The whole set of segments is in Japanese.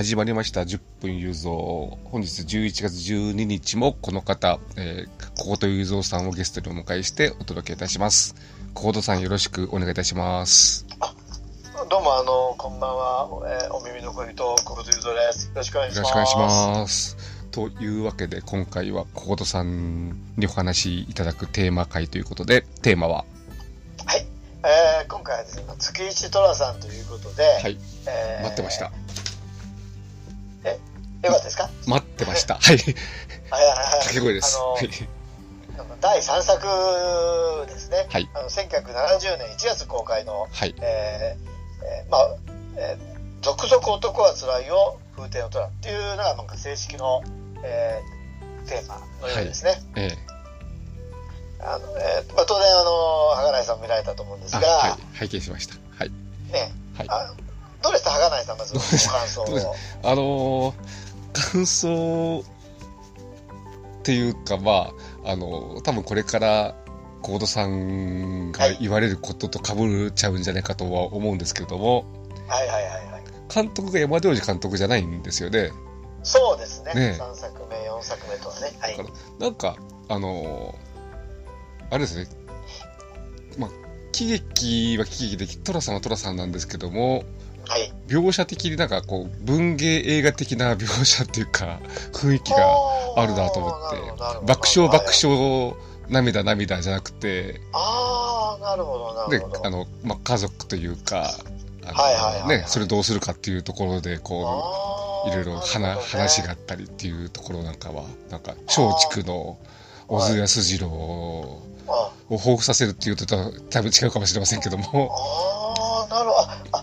はい、始まりました。10分雄三。本日11月12日もこの方、えー、小言雄三さんをゲストにお迎えしてお届けいたします。小言さんよろしくお願いいたします。どうも、あの、こんばんは。えーお耳の恋人、小言ゆぞです。よろしくお願いしよます。ろしくお願いします。というわけで、今回は小言さんにお話しいただくテーマ会ということで、テーマは、はい。えー今回はですね、月一寅さんということで、はい、えー待ってました。。よかったですか？待ってました。はい、はいはいはい。掛け声です。あのはい、第3作ですね。はいあの1970年1月公開の、はい、えーえーまあ、えー続々男は辛いよ、風天の虎っていうのが、なんか正式の、えーテーマのようですね。えあのえーまあ、当然、あの、はがないさんも見られたと思うんですー、が、あ、はい、拝見しました。はい、ね、はい。あどうでした、はがないさん、まず、ご感想を。あのー感想っていうか、まあ、あの多分これから、コードさんが言われることと被っちゃうんじゃないかとは思うんですけれども、はいはいはいはい。監督が山田洋次監督じゃないんですよね。そうですね。ね3作目、4作目とはね。はい。だからなんか、あのーあれですね、まあ、喜劇は喜劇で、トラさんはトラさんなんですけども、はい。描写的になんかこう、文芸映画的な描写っていうか、雰囲気があるなと思って、爆笑爆。笑、涙涙じゃなくて、ああ、なるほど、なでるほど。、あの、まあ、家族というか、ね、それどうするかっていうところで、こう、いろいろ話,、があったりっていうところなんかは、なんか、松竹の小津安二郎をあ彷彿させるっていうと、多分違うかもしれませんけども、あー、なるほど。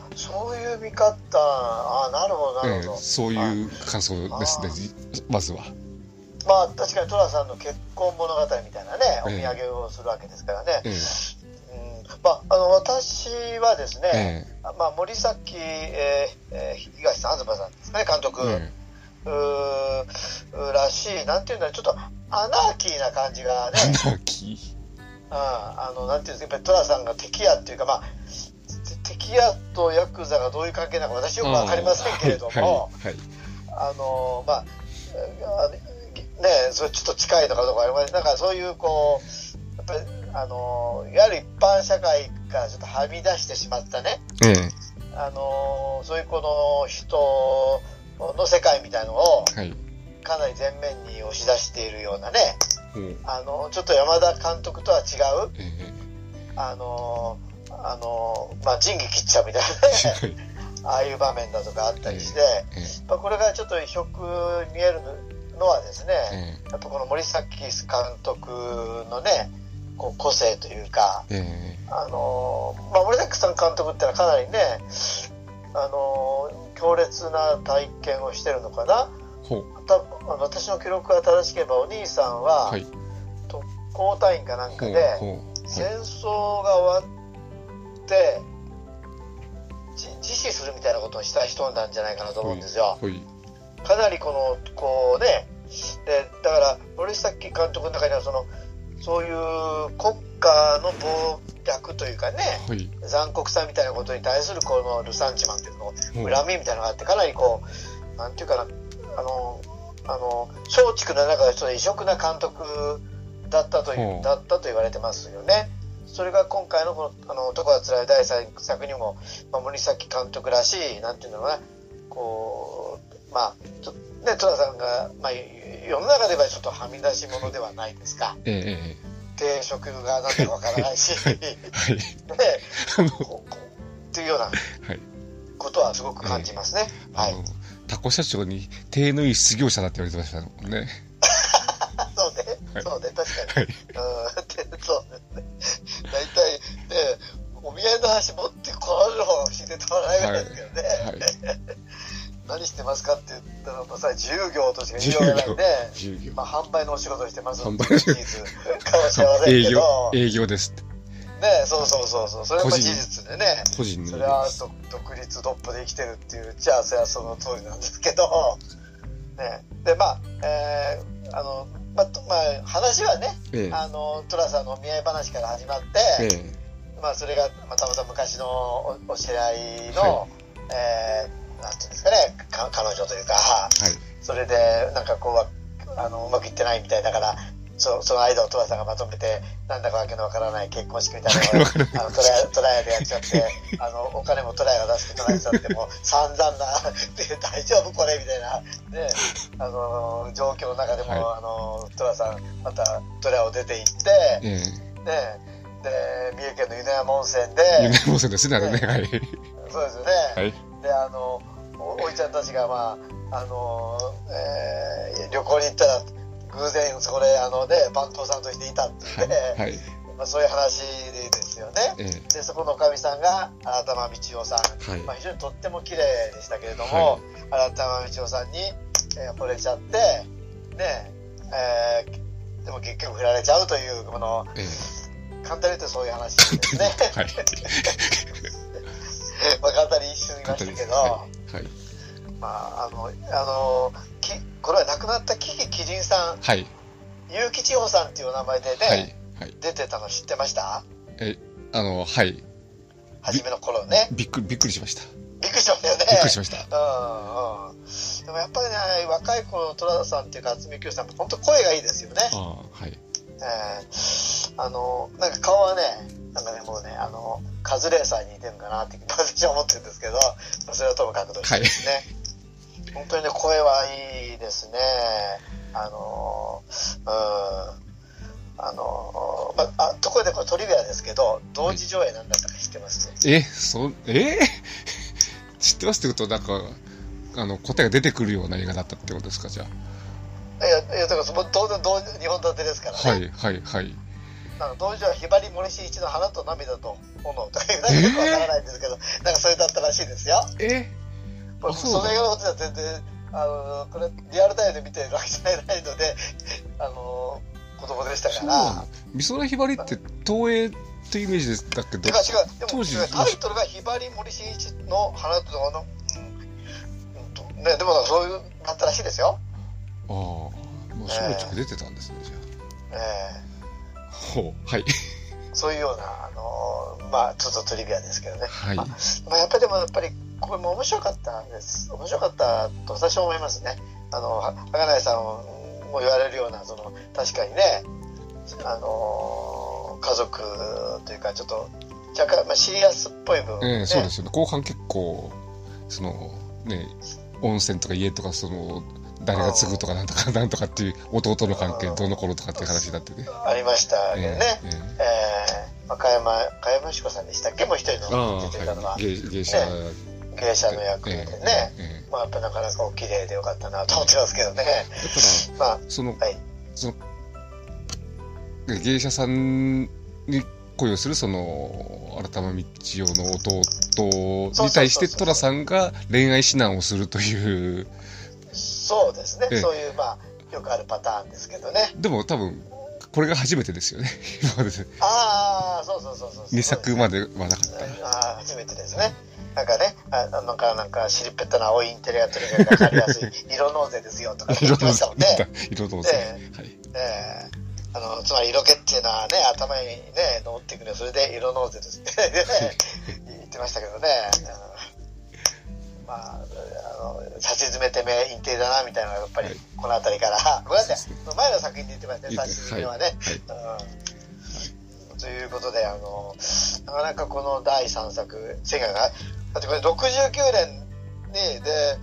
あ、あそういう見方。ああ、なるほど、なええるほど。そういう感想ですね、まずは。まあ、確かに寅さんの結婚物語みたいなね、おえ。え土産をするわけですからね。ええ。うん、まあ、あの、私はですね、えまあ、森崎、えーえー東さん、東さんですかね、監督、えうーらしい、なんていうんだろう、ちょっとアナーキーな感じがね、アナーキうん、あの、なんていうんですか、やっぱり寅さんが敵やっていうか、まあ、て敵やとヤクザがどういう関係なのか私よくわかりませんけれども、はい、はい、あの、まあ、ね、それちょっと近いのかどうかありません。なんかそういう、こう、やっぱり、あの、いわゆる一般社会からちょっとはみ出してしまったね、ええ。あのそういうこの人の世界みたいのをはい。かなり前面に押し出しているようなね、ほう。あの、ちょっと山田監督とは違う、ええ。あの、あの、まあ、仁義切っちゃうみたいはい。なね、ああいう場面だとかあったりして、えまあ、これがちょっとよく見えるのはですね、ええ。やっぱこの森崎監督のね、こう個性というか、ええあのーまあ、森崎さん監督ってのはかなりね、あのー強烈な体験をしてるのかな。私の記録が正しければお兄さんははい。特攻隊員かなんかで。戦争が終わって、じ自死するみたいなことをした人なんじゃないかなと思うんですよ。かなりこの、こうね、で、だから、森崎監督の中にはその、そういう国家の暴虐というかね、ほい。残酷さみたいなことに対するこのルサンチマンっていうの恨みみたいなのがあって、かなりこう、なんていうかな、あの、あの、松竹の中でちょっと異色な監督だったという、だったと言われてますよね。それが今回のこの、あの、男は辛い第3作にも、まあ、森崎監督らしい、なんていうのかな、こう、まあ、ちょね、寅さんが、まあ、世の中ではちょっとはみ出し物ではないですか。えええ定職がなんだかわからないし、ね、っていうようなはい。ことはすごく感じますね。はい。タコ社長に、手のいい失業者だって言われてましたもんね。そうね、はいそうね、確かはい。に。うん、で そうですね。大体、ね、お見合いの話持ってこられる方が不思議でたまらないぐらいですけどね。はい。何してますかって言ったら、まあ、さ、自由業としか言いようがないんで。まあ、販売のお仕事をしてますっていう事実かもしれません営業けど、、営業ですって。ね、そうそうそうそう、それは事実でね。個人それは独立独歩で生きてるっていうじゃあそれはその通りなんですけど、ね、でまあ、えーあのまあ、とまあ、話はね、ええ。あの寅さんのお見合い話から始まって、ええ。まあ、それが、まあ、たまたま昔のおお知り合いの、はえーなんていうんですかね、か彼女というか、はい。それで、なんかこうわ、あの、うまくいってないみたいだから、そその間を戸田さんがまとめて、なんだかわけのわからない結婚式みたいなのを、あのトライトライアでやっちゃって、あの、お金もトライが出してトライされても、散々な、で、大丈夫これみたいな、ね、あの、状況の中でも、はいあの、戸田さん、またトライを出て行って、ええね、で、三重県の湯山温泉ー。で、夢もそうですね、あれね。はい。そうですよね。はい。であのおおいちゃんたちが、まああのえー旅行に行ったら偶然そこであの、ね、番頭さんとしていたって言って、はい。まあ、そういう話ですよね。ええでそこのおかみさんが新玉道夫さん、はいまあ、非常にとっても綺麗でしたけれども、新玉道夫さんに、えー惚れちゃって、ねえーでも結局振られちゃうというこのえ簡単に言うとそういう話ですね。えはい。まあ簡単に一瞬言いま。したけど。はい。はい。まあ、あの、あの、きこれは亡くなったキキキリンさん、はい。結城千穂さんっていうお名前でね、はい。はい。出てたの知ってました？え、あの、はい。初めの頃ね。びっくり、びっくりしました。びっくりしましたよね。びっくりしました。うんうん。でもやっぱりね、若い頃の虎田さんっていうか、渥美清さん、本当声がいいですよね。ああ、はい。えーあの、なんか顔はね、なんかね、もうね、あの、カズレーサーに似てるかなって私は思ってるんですけど、まあそれはともかくとしてですね。本当にね、声はいいですね。あの、うん。あの、まあ、ところでこれトリビアですけど、同時上映なんだったか知ってます、え、そ、え？知ってますってことは、なんか、あの、答えが出てくるような映画だったってことですか、じゃいや、いや、だからその当然同日本立てですからあ。ね。はい、はい、はい。なんか同時はひばり森進一の花と涙と炎とかなんかよくわからないんですけど、なんかそれだったらしいですよ。えそその映画のことは全然、あの、これ、リアルタイムで見てるわけじゃないので、あの、子供でしたから美空ひばりって東映ってイメージだけどてか、違う、でも当時違うタイトルがひばり森進一の花とあの、うんね、でもそういう、なったらしいですよ。ああ、もう松竹出てたんですね、じゃえあ。ほう、はい。えそういうような、あの、まあ、ちょっとトリビアですけどね。はい。まあ、やっぱりでも、やっぱり、これも面白かったです。面白かったと私は思いますね。あの、ははがないさんも言われるような、その、確かにね、あの、家族というか、ちょっと、若干、まあ、シリアスっぽい部分、ねええそうですよね。後半結構、その、ね、温泉とか家とか、その、誰が継ぐとかなんとか なんとかっていう弟の関係どうの頃とかっていう話になってね。ありましたけどね。ええええー、赤山、赤山志子さんでしたっけ？もう一人のあ、出てたのは、はい。芸芸者芸者の役でね。ええええまあ、やっぱなかなかお綺麗でよかったなと思ってますけどね。だから、まあ、その、はい。その、芸者さんに恋をするその、新玉道夫の弟に対して寅さんが恋愛指南をするという、そうですね。ええそういう、まあ、よくあるパターンですけどね。でも多分、これが初めてですよね。今までああ、そうそうそうそう。2作まではなかっああ、初めてですね。なんかね、あなんか、なんか、尻っぺったな青いインテリアとにかくわかりやすい、色納税ですよとかた。言ってましたもんね。色どうぞ。えはい。ええあの、つまり色気っていうのはね、頭にね、乗っていくね、それで色納税ですって 言ってましたけどね。うんまあ、あの、差し詰めてめインテリだな、みたいなのがやっぱりはい、この辺りから、ごめんなさい前の作品で言ってましたね、差し詰めはね。はい。うんということで、あの、なかなかこの第3作、世界が、だってこれ69年に、で、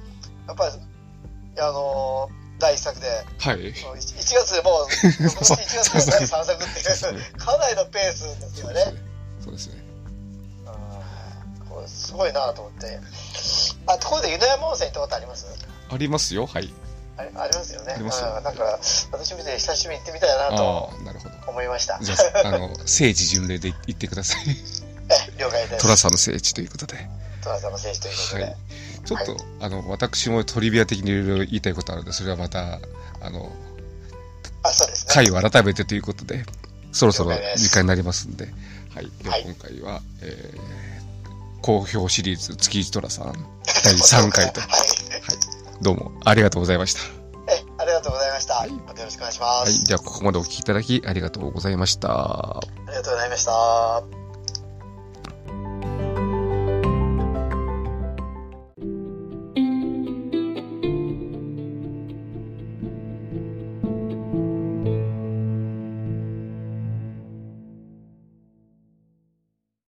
やっぱり、あの、第1作で、はい。1月でもう、今年1月で第3作っていう、かなりのペースですよね。そうですね。うんこれすごいなと思って。あ、ところで湯の山温泉行ったことあります？ありますよ。はい。ありありますよね。ありますようんなんか、私見て久しぶりに行ってみたいなあと。思いました。じゃあ、あの、聖地巡礼で言ってください。え、了解です。寅さんの聖地ということで。トラさんの選手ということで。はいちょっと、はあの、私もトリビア的にいろいろ言いたいことあるので、それはまた、あの、あ、そうですね。回を改めてということで、そろそろ時間になりますんで、はい。でははい今回は、えー、好評シリーズ月一寅さん第3回と、はい。どうもありがとうございました。え、ありがとうございました。はいまたよろしくお願いします。はい。ではここまでお聞きいただきありがとうございました。ありがとうございました。